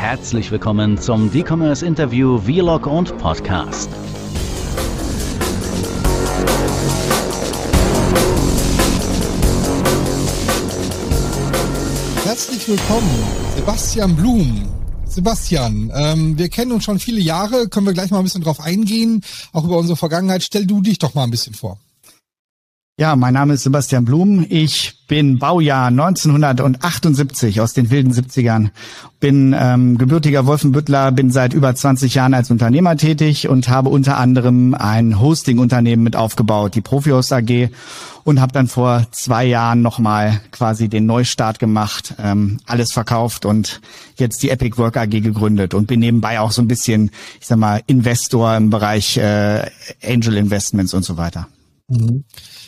Herzlich willkommen zum D-Commerce Interview Vlog und Podcast. Herzlich willkommen, Sebastian Blum. Sebastian, ähm, wir kennen uns schon viele Jahre, können wir gleich mal ein bisschen drauf eingehen, auch über unsere Vergangenheit. Stell du dich doch mal ein bisschen vor. Ja, mein Name ist Sebastian Blum. Ich bin Baujahr 1978 aus den wilden 70ern. Bin ähm, gebürtiger Wolfenbüttler, bin seit über 20 Jahren als Unternehmer tätig und habe unter anderem ein Hosting-Unternehmen mit aufgebaut, die Profihost AG, und habe dann vor zwei Jahren nochmal quasi den Neustart gemacht, ähm, alles verkauft und jetzt die Epic Work AG gegründet und bin nebenbei auch so ein bisschen, ich sag mal, Investor im Bereich äh, Angel Investments und so weiter. Mhm.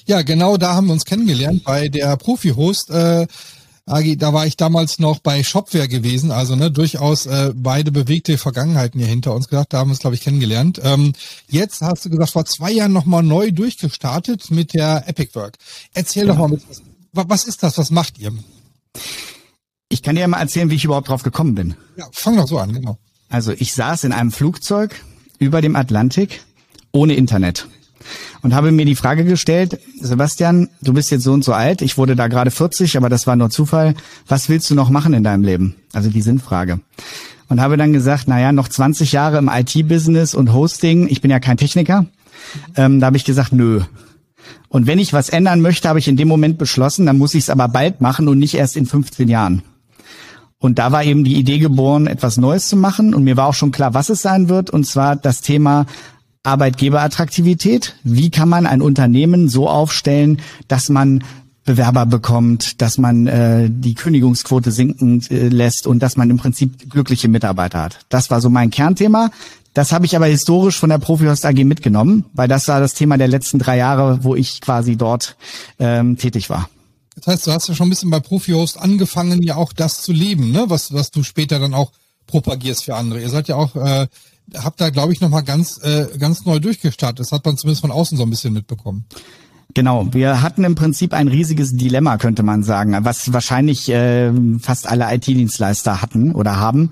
Ja, genau da haben wir uns kennengelernt bei der Profi-Host. Äh, Agi, da war ich damals noch bei Shopware gewesen, also ne, durchaus äh, beide bewegte Vergangenheiten hier hinter uns gedacht, da haben wir uns, glaube ich, kennengelernt. Ähm, jetzt hast du gesagt, vor zwei Jahren nochmal neu durchgestartet mit der Epic Work. Erzähl ja. doch mal, was, was ist das, was macht ihr? Ich kann dir mal erzählen, wie ich überhaupt drauf gekommen bin. Ja, fang doch so an, genau. Also ich saß in einem Flugzeug über dem Atlantik ohne Internet und habe mir die Frage gestellt, Sebastian, du bist jetzt so und so alt, ich wurde da gerade 40, aber das war nur Zufall. Was willst du noch machen in deinem Leben? Also die Sinnfrage. Und habe dann gesagt, na ja, noch 20 Jahre im IT-Business und Hosting. Ich bin ja kein Techniker. Ähm, da habe ich gesagt, nö. Und wenn ich was ändern möchte, habe ich in dem Moment beschlossen, dann muss ich es aber bald machen und nicht erst in 15 Jahren. Und da war eben die Idee geboren, etwas Neues zu machen. Und mir war auch schon klar, was es sein wird. Und zwar das Thema Arbeitgeberattraktivität. Wie kann man ein Unternehmen so aufstellen, dass man Bewerber bekommt, dass man äh, die Kündigungsquote sinken äh, lässt und dass man im Prinzip glückliche Mitarbeiter hat. Das war so mein Kernthema. Das habe ich aber historisch von der Profihost AG mitgenommen, weil das war das Thema der letzten drei Jahre, wo ich quasi dort ähm, tätig war. Das heißt, du hast ja schon ein bisschen bei Profihost angefangen, ja auch das zu leben, ne? was, was du später dann auch propagierst für andere. Ihr seid ja auch äh, habt da, glaube ich, nochmal ganz, äh, ganz neu durchgestartet. Das hat man zumindest von außen so ein bisschen mitbekommen. Genau, wir hatten im Prinzip ein riesiges Dilemma, könnte man sagen, was wahrscheinlich äh, fast alle IT-Dienstleister hatten oder haben.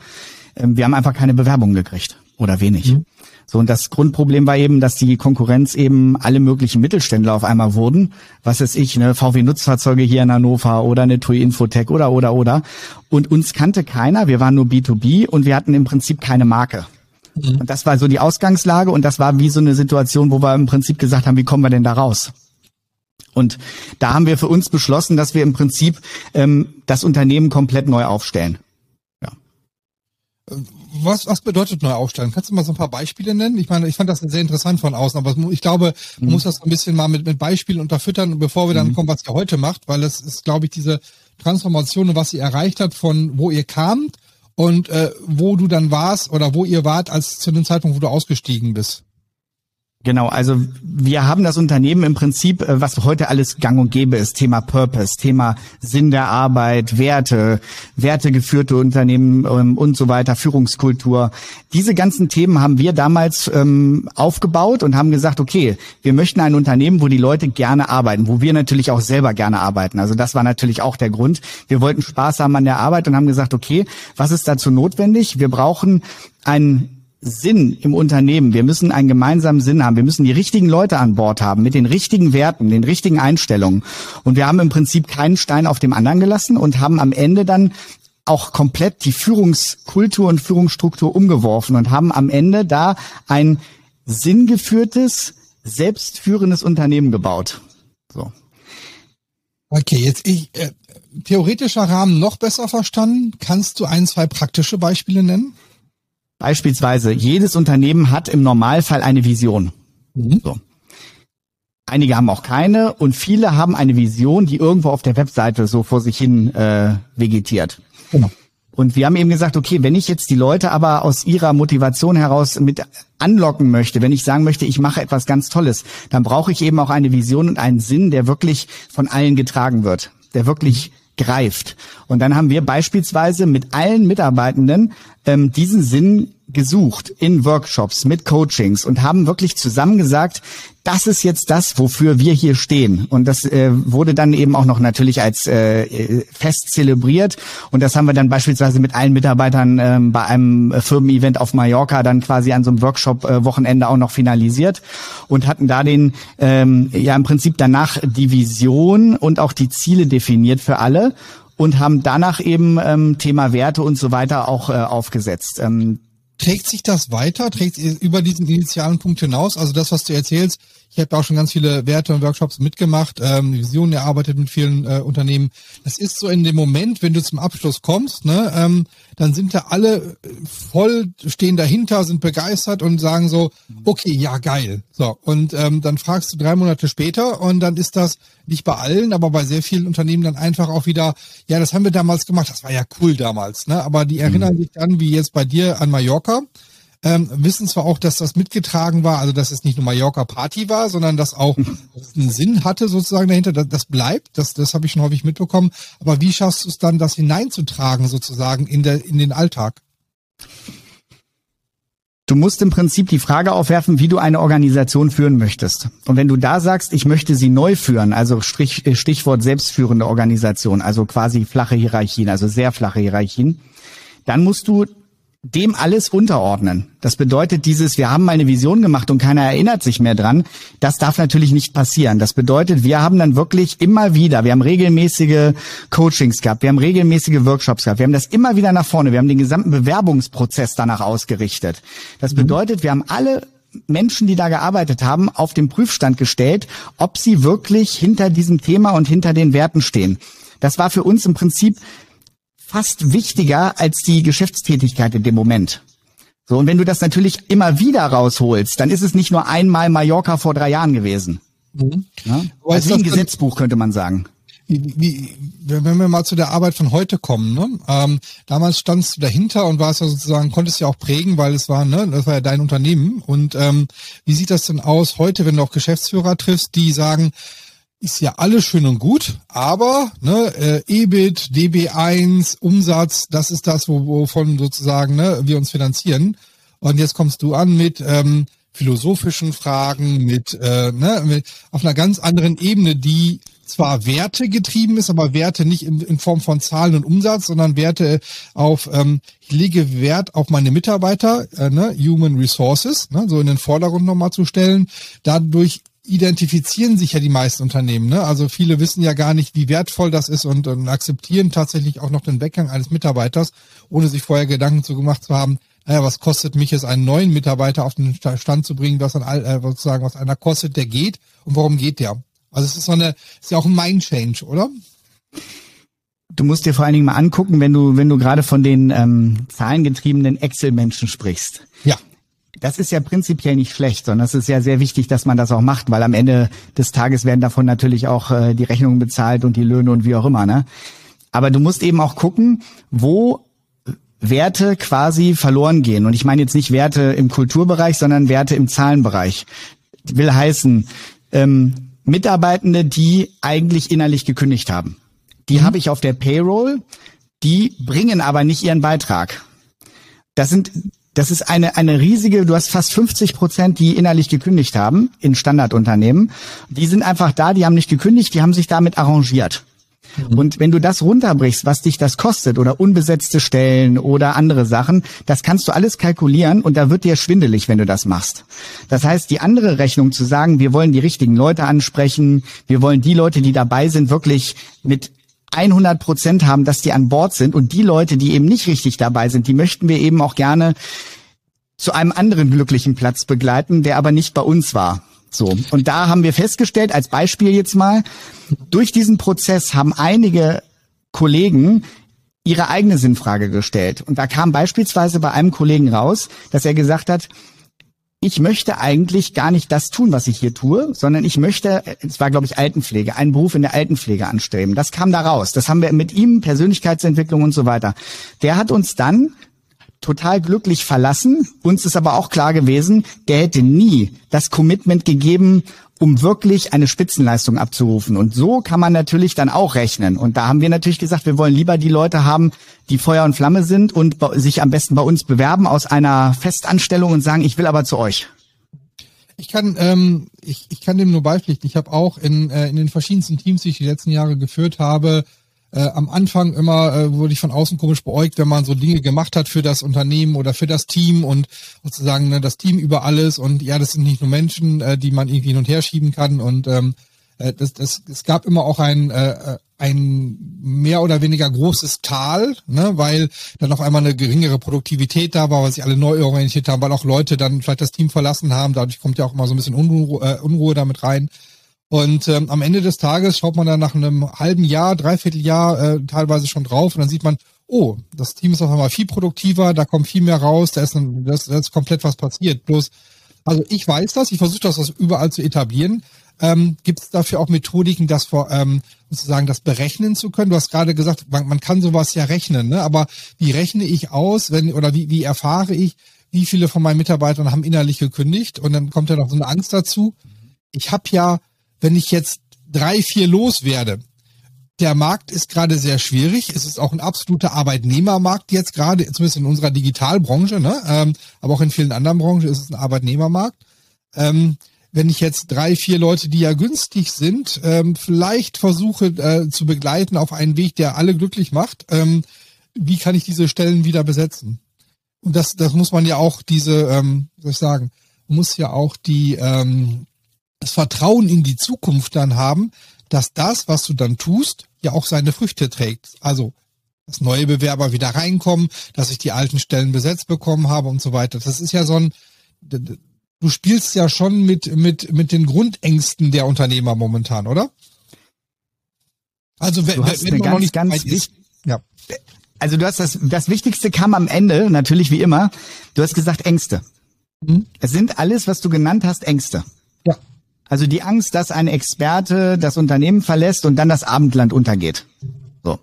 Ähm, wir haben einfach keine Bewerbung gekriegt oder wenig. Mhm. So, und das Grundproblem war eben, dass die Konkurrenz eben alle möglichen Mittelständler auf einmal wurden. Was ist ich, ne, VW Nutzfahrzeuge hier in Hannover oder eine TUI Infotech oder, oder, oder. Und uns kannte keiner, wir waren nur B2B und wir hatten im Prinzip keine Marke. Mhm. Und das war so die Ausgangslage und das war wie so eine Situation, wo wir im Prinzip gesagt haben, wie kommen wir denn da raus? Und da haben wir für uns beschlossen, dass wir im Prinzip ähm, das Unternehmen komplett neu aufstellen. Ja. Was, was bedeutet neu aufstellen? Kannst du mal so ein paar Beispiele nennen? Ich meine, ich fand das sehr interessant von außen, aber ich glaube, man mhm. muss das ein bisschen mal mit, mit Beispielen unterfüttern, bevor wir dann mhm. kommen, was ihr heute macht, weil es ist, glaube ich, diese Transformation und was ihr erreicht habt von wo ihr kamt und äh, wo du dann warst oder wo ihr wart, als zu dem Zeitpunkt, wo du ausgestiegen bist. Genau, also wir haben das Unternehmen im Prinzip, äh, was heute alles gang und gäbe ist, Thema Purpose, Thema Sinn der Arbeit, Werte, wertegeführte Unternehmen ähm, und so weiter, Führungskultur. Diese ganzen Themen haben wir damals ähm, aufgebaut und haben gesagt, okay, wir möchten ein Unternehmen, wo die Leute gerne arbeiten, wo wir natürlich auch selber gerne arbeiten. Also das war natürlich auch der Grund. Wir wollten Spaß haben an der Arbeit und haben gesagt, okay, was ist dazu notwendig? Wir brauchen ein Sinn im Unternehmen. Wir müssen einen gemeinsamen Sinn haben. Wir müssen die richtigen Leute an Bord haben mit den richtigen Werten, den richtigen Einstellungen. Und wir haben im Prinzip keinen Stein auf dem anderen gelassen und haben am Ende dann auch komplett die Führungskultur und Führungsstruktur umgeworfen und haben am Ende da ein sinngeführtes, selbstführendes Unternehmen gebaut. So. Okay, jetzt ich äh, theoretischer Rahmen noch besser verstanden. Kannst du ein, zwei praktische Beispiele nennen? Beispielsweise, jedes Unternehmen hat im Normalfall eine Vision. Mhm. So. Einige haben auch keine und viele haben eine Vision, die irgendwo auf der Webseite so vor sich hin äh, vegetiert. Genau. Und wir haben eben gesagt, okay, wenn ich jetzt die Leute aber aus ihrer Motivation heraus mit anlocken möchte, wenn ich sagen möchte, ich mache etwas ganz Tolles, dann brauche ich eben auch eine Vision und einen Sinn, der wirklich von allen getragen wird, der wirklich greift. Und dann haben wir beispielsweise mit allen Mitarbeitenden ähm, diesen Sinn gesucht in Workshops mit Coachings und haben wirklich zusammen gesagt, das ist jetzt das, wofür wir hier stehen. Und das äh, wurde dann eben auch noch natürlich als äh, fest zelebriert. Und das haben wir dann beispielsweise mit allen Mitarbeitern äh, bei einem Firmen-Event auf Mallorca dann quasi an so einem Workshop-Wochenende äh, auch noch finalisiert und hatten da den, ähm, ja im Prinzip danach die Vision und auch die Ziele definiert für alle und haben danach eben ähm, Thema Werte und so weiter auch äh, aufgesetzt. Ähm, Trägt sich das weiter? Trägt über diesen initialen Punkt hinaus? Also das, was du erzählst, ich habe auch schon ganz viele Werte und Workshops mitgemacht, ähm, Visionen erarbeitet mit vielen äh, Unternehmen. Das ist so in dem Moment, wenn du zum Abschluss kommst, ne, ähm, dann sind da alle voll, stehen dahinter, sind begeistert und sagen so, okay, ja geil. So und ähm, dann fragst du drei Monate später und dann ist das nicht bei allen, aber bei sehr vielen Unternehmen dann einfach auch wieder, ja, das haben wir damals gemacht, das war ja cool damals, ne? Aber die erinnern mhm. sich dann, wie jetzt bei dir an Mallorca ähm, wissen zwar auch, dass das mitgetragen war, also dass es nicht nur Mallorca Party war, sondern dass auch einen Sinn hatte sozusagen dahinter. Das, das bleibt, das, das habe ich schon häufig mitbekommen. Aber wie schaffst du es dann, das hineinzutragen sozusagen in, der, in den Alltag? Du musst im Prinzip die Frage aufwerfen, wie du eine Organisation führen möchtest. Und wenn du da sagst, ich möchte sie neu führen, also Stichwort selbstführende Organisation, also quasi flache Hierarchien, also sehr flache Hierarchien, dann musst du dem alles unterordnen. Das bedeutet dieses, wir haben mal eine Vision gemacht und keiner erinnert sich mehr dran. Das darf natürlich nicht passieren. Das bedeutet, wir haben dann wirklich immer wieder, wir haben regelmäßige Coachings gehabt, wir haben regelmäßige Workshops gehabt, wir haben das immer wieder nach vorne, wir haben den gesamten Bewerbungsprozess danach ausgerichtet. Das mhm. bedeutet, wir haben alle Menschen, die da gearbeitet haben, auf den Prüfstand gestellt, ob sie wirklich hinter diesem Thema und hinter den Werten stehen. Das war für uns im Prinzip fast wichtiger als die Geschäftstätigkeit in dem Moment. So, und wenn du das natürlich immer wieder rausholst, dann ist es nicht nur einmal Mallorca vor drei Jahren gewesen. Mhm. Ja? Also wie ein Gesetzbuch, könnte man sagen. Wie, wie, wenn wir mal zu der Arbeit von heute kommen, ne? Ähm, damals standst du dahinter und warst ja sozusagen, konntest ja auch prägen, weil es war, ne, das war ja dein Unternehmen. Und ähm, wie sieht das denn aus heute, wenn du auch Geschäftsführer triffst, die sagen, ist ja alles schön und gut, aber ne, äh, EBIT, DB1, Umsatz, das ist das, wo, wovon sozusagen ne, wir uns finanzieren. Und jetzt kommst du an mit ähm, philosophischen Fragen, mit, äh, ne, mit auf einer ganz anderen Ebene, die zwar Werte getrieben ist, aber Werte nicht in, in Form von Zahlen und Umsatz, sondern Werte auf, ähm, ich lege Wert auf meine Mitarbeiter, äh, ne, Human Resources, ne, so in den Vordergrund nochmal zu stellen, dadurch identifizieren sich ja die meisten Unternehmen. Ne? Also viele wissen ja gar nicht, wie wertvoll das ist und, und akzeptieren tatsächlich auch noch den Weggang eines Mitarbeiters, ohne sich vorher Gedanken zu gemacht zu haben, naja, was kostet mich es, einen neuen Mitarbeiter auf den Stand zu bringen, was an äh, sozusagen was einer kostet, der geht und warum geht der? Also es ist so eine, ist ja auch ein Mind Change, oder? Du musst dir vor allen Dingen mal angucken, wenn du, wenn du gerade von den ähm, zahlengetriebenen Excel-Menschen sprichst. Ja. Das ist ja prinzipiell nicht schlecht, sondern es ist ja sehr wichtig, dass man das auch macht, weil am Ende des Tages werden davon natürlich auch äh, die Rechnungen bezahlt und die Löhne und wie auch immer. Ne? Aber du musst eben auch gucken, wo Werte quasi verloren gehen. Und ich meine jetzt nicht Werte im Kulturbereich, sondern Werte im Zahlenbereich. Will heißen, ähm, Mitarbeitende, die eigentlich innerlich gekündigt haben. Die mhm. habe ich auf der Payroll, die bringen aber nicht ihren Beitrag. Das sind das ist eine, eine riesige, du hast fast 50 Prozent, die innerlich gekündigt haben in Standardunternehmen. Die sind einfach da, die haben nicht gekündigt, die haben sich damit arrangiert. Mhm. Und wenn du das runterbrichst, was dich das kostet oder unbesetzte Stellen oder andere Sachen, das kannst du alles kalkulieren und da wird dir schwindelig, wenn du das machst. Das heißt, die andere Rechnung zu sagen, wir wollen die richtigen Leute ansprechen, wir wollen die Leute, die dabei sind, wirklich mit 100 Prozent haben, dass die an Bord sind und die Leute, die eben nicht richtig dabei sind, die möchten wir eben auch gerne zu einem anderen glücklichen Platz begleiten, der aber nicht bei uns war. So. Und da haben wir festgestellt, als Beispiel jetzt mal, durch diesen Prozess haben einige Kollegen ihre eigene Sinnfrage gestellt. Und da kam beispielsweise bei einem Kollegen raus, dass er gesagt hat, ich möchte eigentlich gar nicht das tun, was ich hier tue, sondern ich möchte, es war glaube ich Altenpflege, einen Beruf in der Altenpflege anstreben. Das kam da raus. Das haben wir mit ihm, Persönlichkeitsentwicklung und so weiter. Der hat uns dann total glücklich verlassen. Uns ist aber auch klar gewesen, der hätte nie das Commitment gegeben, um wirklich eine Spitzenleistung abzurufen. Und so kann man natürlich dann auch rechnen. Und da haben wir natürlich gesagt, wir wollen lieber die Leute haben, die Feuer und Flamme sind und sich am besten bei uns bewerben aus einer Festanstellung und sagen, ich will aber zu euch. Ich kann, ähm, ich, ich kann dem nur beipflichten. Ich habe auch in, äh, in den verschiedensten Teams, die ich die letzten Jahre geführt habe, äh, am Anfang immer äh, wurde ich von außen komisch beäugt, wenn man so Dinge gemacht hat für das Unternehmen oder für das Team und sozusagen ne, das Team über alles und ja, das sind nicht nur Menschen, äh, die man irgendwie hin und her schieben kann und ähm, äh, das, das, es gab immer auch ein äh, ein mehr oder weniger großes Tal, ne, weil dann auf einmal eine geringere Produktivität da war, weil sich alle neu orientiert haben, weil auch Leute dann vielleicht das Team verlassen haben. Dadurch kommt ja auch immer so ein bisschen Unruhe, äh, Unruhe damit rein. Und ähm, am Ende des Tages schaut man dann nach einem halben Jahr, dreiviertel Jahr äh, teilweise schon drauf und dann sieht man, oh, das Team ist auf einmal viel produktiver, da kommt viel mehr raus, da ist, ein, da ist, da ist komplett was passiert. Bloß, also ich weiß das, ich versuche das überall zu etablieren. Ähm, Gibt es dafür auch Methodiken, das vor, ähm, sozusagen das berechnen zu können? Du hast gerade gesagt, man, man kann sowas ja rechnen, ne? aber wie rechne ich aus, wenn oder wie, wie erfahre ich, wie viele von meinen Mitarbeitern haben innerlich gekündigt? Und dann kommt ja noch so eine Angst dazu. Ich habe ja wenn ich jetzt drei, vier loswerde, der Markt ist gerade sehr schwierig. Es ist auch ein absoluter Arbeitnehmermarkt jetzt gerade, zumindest in unserer Digitalbranche, ne? ähm, aber auch in vielen anderen Branchen ist es ein Arbeitnehmermarkt. Ähm, wenn ich jetzt drei, vier Leute, die ja günstig sind, ähm, vielleicht versuche äh, zu begleiten auf einen Weg, der alle glücklich macht, ähm, wie kann ich diese Stellen wieder besetzen? Und das, das muss man ja auch diese, ähm, soll ich sagen, muss ja auch die ähm, das Vertrauen in die Zukunft dann haben, dass das, was du dann tust, ja auch seine Früchte trägt. Also, dass neue Bewerber wieder reinkommen, dass ich die alten Stellen besetzt bekommen habe und so weiter. Das ist ja so ein, du spielst ja schon mit, mit, mit den Grundängsten der Unternehmer momentan, oder? Also, wenn, du hast wenn man ganz, noch nicht ganz ist, ja. Also du hast das, das Wichtigste kam am Ende, natürlich wie immer. Du hast gesagt Ängste. Mhm. Es sind alles, was du genannt hast, Ängste. Also die Angst, dass ein Experte das Unternehmen verlässt und dann das Abendland untergeht. So.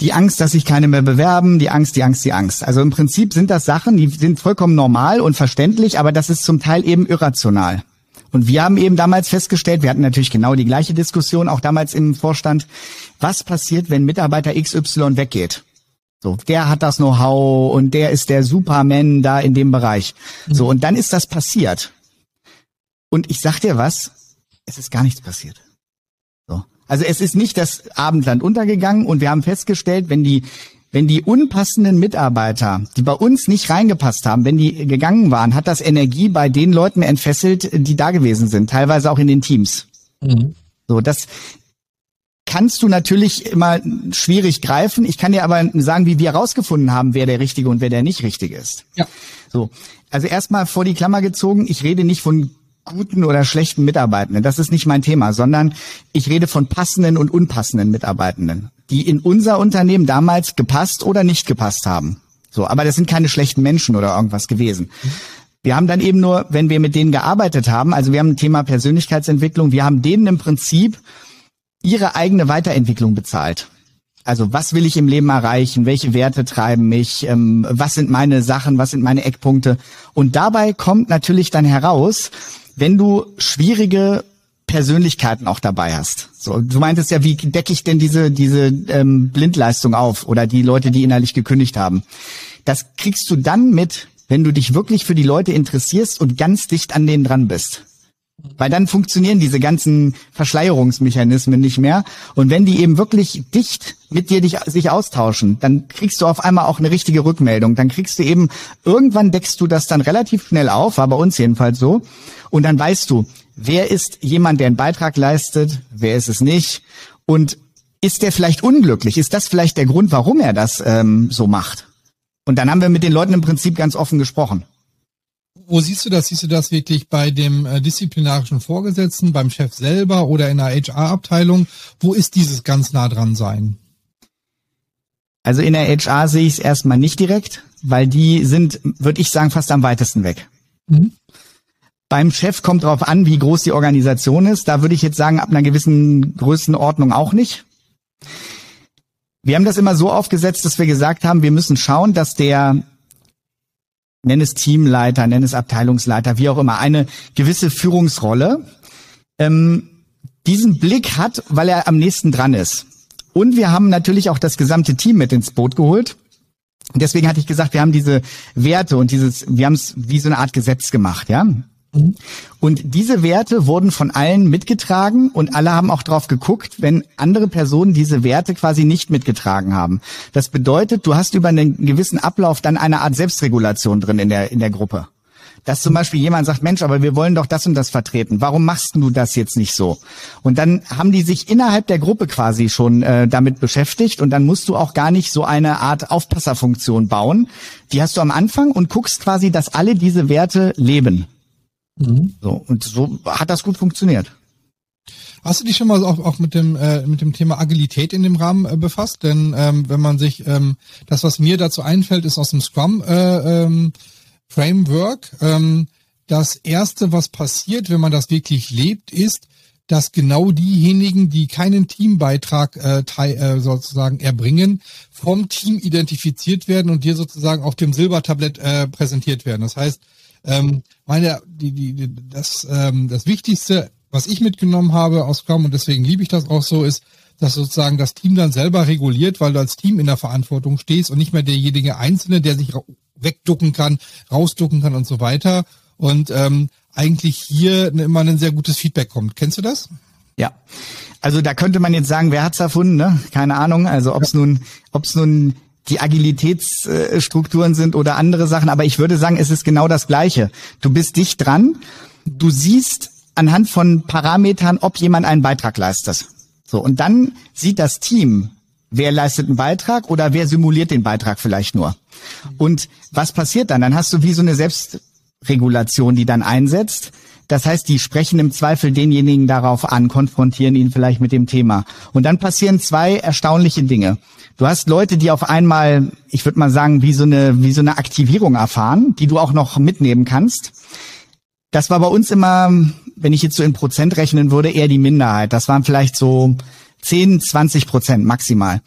Die Angst, dass sich keine mehr bewerben, die Angst, die Angst, die Angst. Also im Prinzip sind das Sachen, die sind vollkommen normal und verständlich, aber das ist zum Teil eben irrational. Und wir haben eben damals festgestellt, wir hatten natürlich genau die gleiche Diskussion, auch damals im Vorstand, was passiert, wenn Mitarbeiter XY weggeht? So, der hat das Know-how und der ist der Superman da in dem Bereich. So, und dann ist das passiert. Und ich sag dir was, es ist gar nichts passiert. So. Also es ist nicht das Abendland untergegangen und wir haben festgestellt, wenn die wenn die unpassenden Mitarbeiter, die bei uns nicht reingepasst haben, wenn die gegangen waren, hat das Energie bei den Leuten entfesselt, die da gewesen sind, teilweise auch in den Teams. Mhm. So, das kannst du natürlich immer schwierig greifen. Ich kann dir aber sagen, wie wir herausgefunden haben, wer der Richtige und wer der nicht Richtige ist. Ja. So. Also erstmal vor die Klammer gezogen. Ich rede nicht von guten oder schlechten Mitarbeitenden. Das ist nicht mein Thema, sondern ich rede von passenden und unpassenden Mitarbeitenden, die in unser Unternehmen damals gepasst oder nicht gepasst haben. So, aber das sind keine schlechten Menschen oder irgendwas gewesen. Wir haben dann eben nur, wenn wir mit denen gearbeitet haben, also wir haben ein Thema Persönlichkeitsentwicklung, wir haben denen im Prinzip ihre eigene Weiterentwicklung bezahlt. Also was will ich im Leben erreichen? Welche Werte treiben mich? Ähm, was sind meine Sachen? Was sind meine Eckpunkte? Und dabei kommt natürlich dann heraus, wenn du schwierige Persönlichkeiten auch dabei hast. So, du meintest ja, wie decke ich denn diese diese ähm, Blindleistung auf oder die Leute, die innerlich gekündigt haben? Das kriegst du dann mit, wenn du dich wirklich für die Leute interessierst und ganz dicht an denen dran bist. Weil dann funktionieren diese ganzen Verschleierungsmechanismen nicht mehr. Und wenn die eben wirklich dicht mit dir dich, sich austauschen, dann kriegst du auf einmal auch eine richtige Rückmeldung. Dann kriegst du eben, irgendwann deckst du das dann relativ schnell auf, war bei uns jedenfalls so. Und dann weißt du, wer ist jemand, der einen Beitrag leistet, wer ist es nicht. Und ist der vielleicht unglücklich? Ist das vielleicht der Grund, warum er das ähm, so macht? Und dann haben wir mit den Leuten im Prinzip ganz offen gesprochen. Wo siehst du das? Siehst du das wirklich bei dem äh, disziplinarischen Vorgesetzten, beim Chef selber oder in der HR-Abteilung? Wo ist dieses ganz nah dran sein? Also in der HR sehe ich es erstmal nicht direkt, weil die sind, würde ich sagen, fast am weitesten weg. Mhm. Beim Chef kommt darauf an, wie groß die Organisation ist. Da würde ich jetzt sagen, ab einer gewissen Größenordnung auch nicht. Wir haben das immer so aufgesetzt, dass wir gesagt haben, wir müssen schauen, dass der nenn es Teamleiter, nenn es Abteilungsleiter, wie auch immer, eine gewisse Führungsrolle, ähm, diesen Blick hat, weil er am nächsten dran ist. Und wir haben natürlich auch das gesamte Team mit ins Boot geholt. Und deswegen hatte ich gesagt, wir haben diese Werte und dieses, wir haben es wie so eine Art Gesetz gemacht, ja. Mhm. Und diese Werte wurden von allen mitgetragen und alle haben auch drauf geguckt, wenn andere Personen diese Werte quasi nicht mitgetragen haben. Das bedeutet, du hast über einen gewissen Ablauf dann eine Art Selbstregulation drin in der, in der Gruppe. Dass zum Beispiel jemand sagt, Mensch, aber wir wollen doch das und das vertreten. Warum machst du das jetzt nicht so? Und dann haben die sich innerhalb der Gruppe quasi schon äh, damit beschäftigt und dann musst du auch gar nicht so eine Art Aufpasserfunktion bauen. Die hast du am Anfang und guckst quasi, dass alle diese Werte leben. Mhm. So, und so hat das gut funktioniert. Hast du dich schon mal auch, auch mit dem äh, mit dem Thema Agilität in dem Rahmen äh, befasst? Denn ähm, wenn man sich ähm, das, was mir dazu einfällt, ist aus dem Scrum äh, ähm, Framework. Ähm, das erste, was passiert, wenn man das wirklich lebt, ist, dass genau diejenigen, die keinen Teambeitrag äh, teil, äh, sozusagen erbringen, vom Team identifiziert werden und dir sozusagen auf dem Silbertablett äh, präsentiert werden. Das heißt, ähm, meine, die, die, das, ähm, das Wichtigste, was ich mitgenommen habe aus Scrum und deswegen liebe ich das auch so, ist, dass sozusagen das Team dann selber reguliert, weil du als Team in der Verantwortung stehst und nicht mehr derjenige Einzelne, der sich wegducken kann, rausducken kann und so weiter. Und ähm, eigentlich hier immer ein sehr gutes Feedback kommt. Kennst du das? Ja. Also da könnte man jetzt sagen, wer hat's erfunden, ne? Keine Ahnung. Also ob es nun, ob es nun die Agilitätsstrukturen sind oder andere Sachen, aber ich würde sagen, es ist genau das Gleiche. Du bist dicht dran, du siehst anhand von Parametern, ob jemand einen Beitrag leistet. So, und dann sieht das Team, wer leistet einen Beitrag oder wer simuliert den Beitrag vielleicht nur. Und was passiert dann? Dann hast du wie so eine Selbstregulation, die dann einsetzt. Das heißt, die sprechen im Zweifel denjenigen darauf an, konfrontieren ihn vielleicht mit dem Thema. Und dann passieren zwei erstaunliche Dinge. Du hast Leute, die auf einmal, ich würde mal sagen, wie so eine, wie so eine Aktivierung erfahren, die du auch noch mitnehmen kannst. Das war bei uns immer, wenn ich jetzt so in Prozent rechnen würde, eher die Minderheit. Das waren vielleicht so 10, 20 Prozent maximal.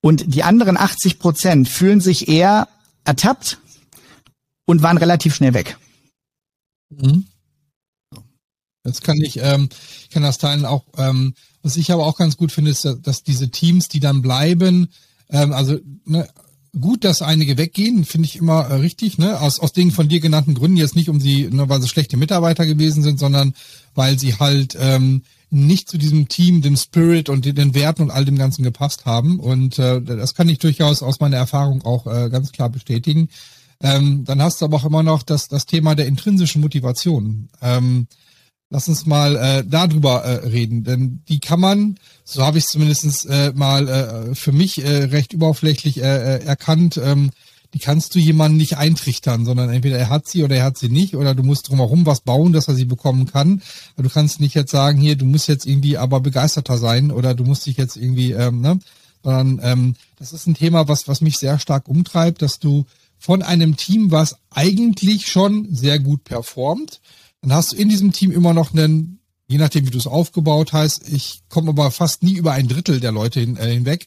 Und die anderen 80 Prozent fühlen sich eher ertappt und waren relativ schnell weg. Mhm. Jetzt kann ich, ähm, ich kann das teilen auch, ähm, was ich aber auch ganz gut finde, ist, dass diese Teams, die dann bleiben, ähm, also ne, gut, dass einige weggehen, finde ich immer äh, richtig, ne? Aus, aus den von dir genannten Gründen jetzt nicht, um sie, ne, weil sie schlechte Mitarbeiter gewesen sind, sondern weil sie halt ähm, nicht zu diesem Team, dem Spirit und den Werten und all dem Ganzen gepasst haben. Und äh, das kann ich durchaus aus meiner Erfahrung auch äh, ganz klar bestätigen. Ähm, dann hast du aber auch immer noch das, das Thema der intrinsischen Motivation. Ähm, lass uns mal äh, darüber äh, reden, denn die kann man, so habe ich es zumindest äh, mal äh, für mich äh, recht überflächlich äh, äh erkannt, ähm, die kannst du jemanden nicht eintrichtern, sondern entweder er hat sie oder er hat sie nicht oder du musst drumherum was bauen, dass er sie bekommen kann. Aber du kannst nicht jetzt sagen, hier, du musst jetzt irgendwie aber begeisterter sein oder du musst dich jetzt irgendwie, ähm, ne? Sondern ähm, das ist ein Thema, was, was mich sehr stark umtreibt, dass du von einem Team, was eigentlich schon sehr gut performt, dann hast du in diesem Team immer noch einen je nachdem, wie du es aufgebaut hast. Ich komme aber fast nie über ein Drittel der Leute hin, äh, hinweg,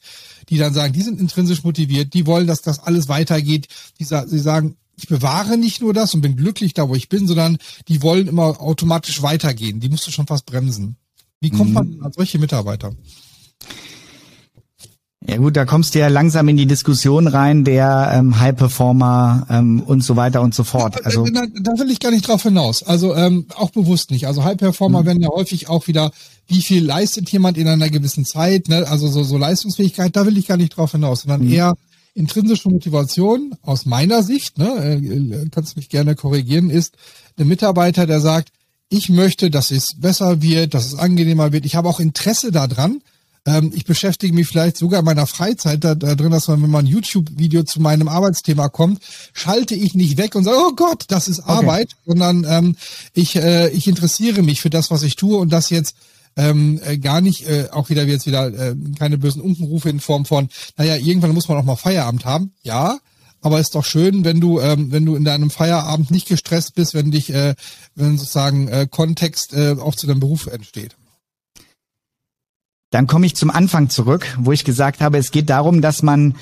die dann sagen, die sind intrinsisch motiviert, die wollen, dass das alles weitergeht. Die, sie sagen, ich bewahre nicht nur das und bin glücklich da, wo ich bin, sondern die wollen immer automatisch weitergehen. Die musst du schon fast bremsen. Wie kommt man mhm. an solche Mitarbeiter? Ja gut, da kommst du ja langsam in die Diskussion rein, der ähm, High Performer ähm, und so weiter und so fort. Also da, da will ich gar nicht drauf hinaus. Also ähm, auch bewusst nicht. Also High Performer mhm. werden ja häufig auch wieder, wie viel leistet jemand in einer gewissen Zeit, ne? also so, so Leistungsfähigkeit, da will ich gar nicht drauf hinaus, sondern mhm. eher intrinsische Motivation aus meiner Sicht, ne, äh, kannst mich gerne korrigieren, ist ein Mitarbeiter, der sagt, ich möchte, dass es besser wird, dass es angenehmer wird. Ich habe auch Interesse daran, ähm, ich beschäftige mich vielleicht sogar in meiner Freizeit da, da drin, dass man, wenn man ein YouTube-Video zu meinem Arbeitsthema kommt, schalte ich nicht weg und sage, oh Gott, das ist Arbeit, okay. sondern ähm, ich, äh, ich interessiere mich für das, was ich tue und das jetzt ähm, äh, gar nicht, äh, auch wieder jetzt wieder äh, keine bösen Unkenrufe in Form von, naja, irgendwann muss man auch mal Feierabend haben. Ja, aber ist doch schön, wenn du, ähm, wenn du in deinem Feierabend nicht gestresst bist, wenn dich, äh, wenn sozusagen äh, Kontext äh, auch zu deinem Beruf entsteht. Dann komme ich zum Anfang zurück, wo ich gesagt habe, es geht darum, dass man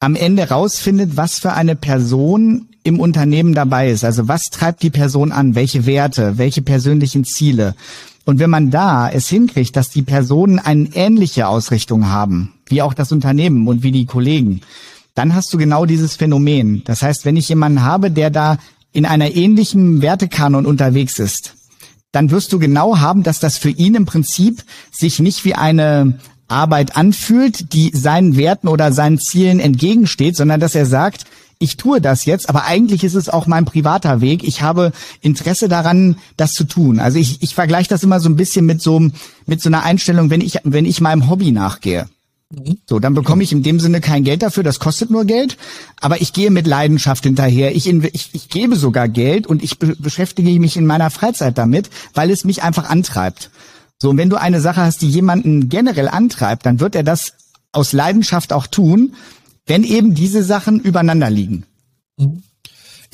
am Ende rausfindet, was für eine Person im Unternehmen dabei ist. Also was treibt die Person an? Welche Werte? Welche persönlichen Ziele? Und wenn man da es hinkriegt, dass die Personen eine ähnliche Ausrichtung haben, wie auch das Unternehmen und wie die Kollegen, dann hast du genau dieses Phänomen. Das heißt, wenn ich jemanden habe, der da in einer ähnlichen Wertekanon unterwegs ist, dann wirst du genau haben, dass das für ihn im Prinzip sich nicht wie eine Arbeit anfühlt, die seinen Werten oder seinen Zielen entgegensteht, sondern dass er sagt, ich tue das jetzt, aber eigentlich ist es auch mein privater Weg. Ich habe Interesse daran, das zu tun. Also ich, ich vergleiche das immer so ein bisschen mit so, mit so einer Einstellung, wenn ich, wenn ich meinem Hobby nachgehe. Mhm. So, dann bekomme ich in dem Sinne kein Geld dafür, das kostet nur Geld, aber ich gehe mit Leidenschaft hinterher. Ich, ich, ich gebe sogar Geld und ich be beschäftige mich in meiner Freizeit damit, weil es mich einfach antreibt. So, und wenn du eine Sache hast, die jemanden generell antreibt, dann wird er das aus Leidenschaft auch tun, wenn eben diese Sachen übereinander liegen. Mhm.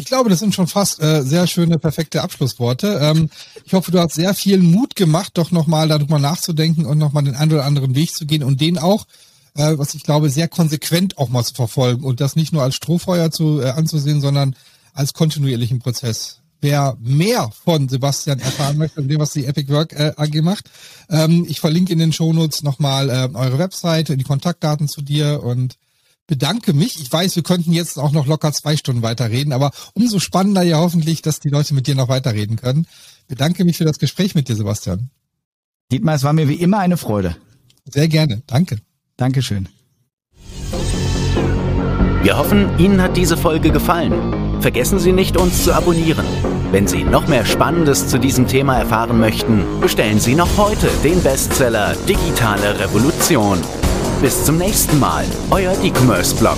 Ich glaube, das sind schon fast äh, sehr schöne, perfekte Abschlussworte. Ähm, ich hoffe, du hast sehr viel Mut gemacht, doch nochmal darüber nachzudenken und nochmal den einen oder anderen Weg zu gehen und den auch, äh, was ich glaube, sehr konsequent auch mal zu verfolgen und das nicht nur als Strohfeuer zu, äh, anzusehen, sondern als kontinuierlichen Prozess. Wer mehr von Sebastian erfahren möchte und dem, was die Epic Work äh, AG macht, ähm, ich verlinke in den Shownotes nochmal äh, eure Webseite, die Kontaktdaten zu dir und bedanke mich. Ich weiß, wir könnten jetzt auch noch locker zwei Stunden weiterreden, aber umso spannender ja hoffentlich, dass die Leute mit dir noch weiterreden können. Bedanke mich für das Gespräch mit dir, Sebastian. Dietmar, es war mir wie immer eine Freude. Sehr gerne. Danke. Dankeschön. Wir hoffen, Ihnen hat diese Folge gefallen. Vergessen Sie nicht, uns zu abonnieren. Wenn Sie noch mehr Spannendes zu diesem Thema erfahren möchten, bestellen Sie noch heute den Bestseller Digitale Revolution. Bis zum nächsten Mal, euer E-Commerce-Blog.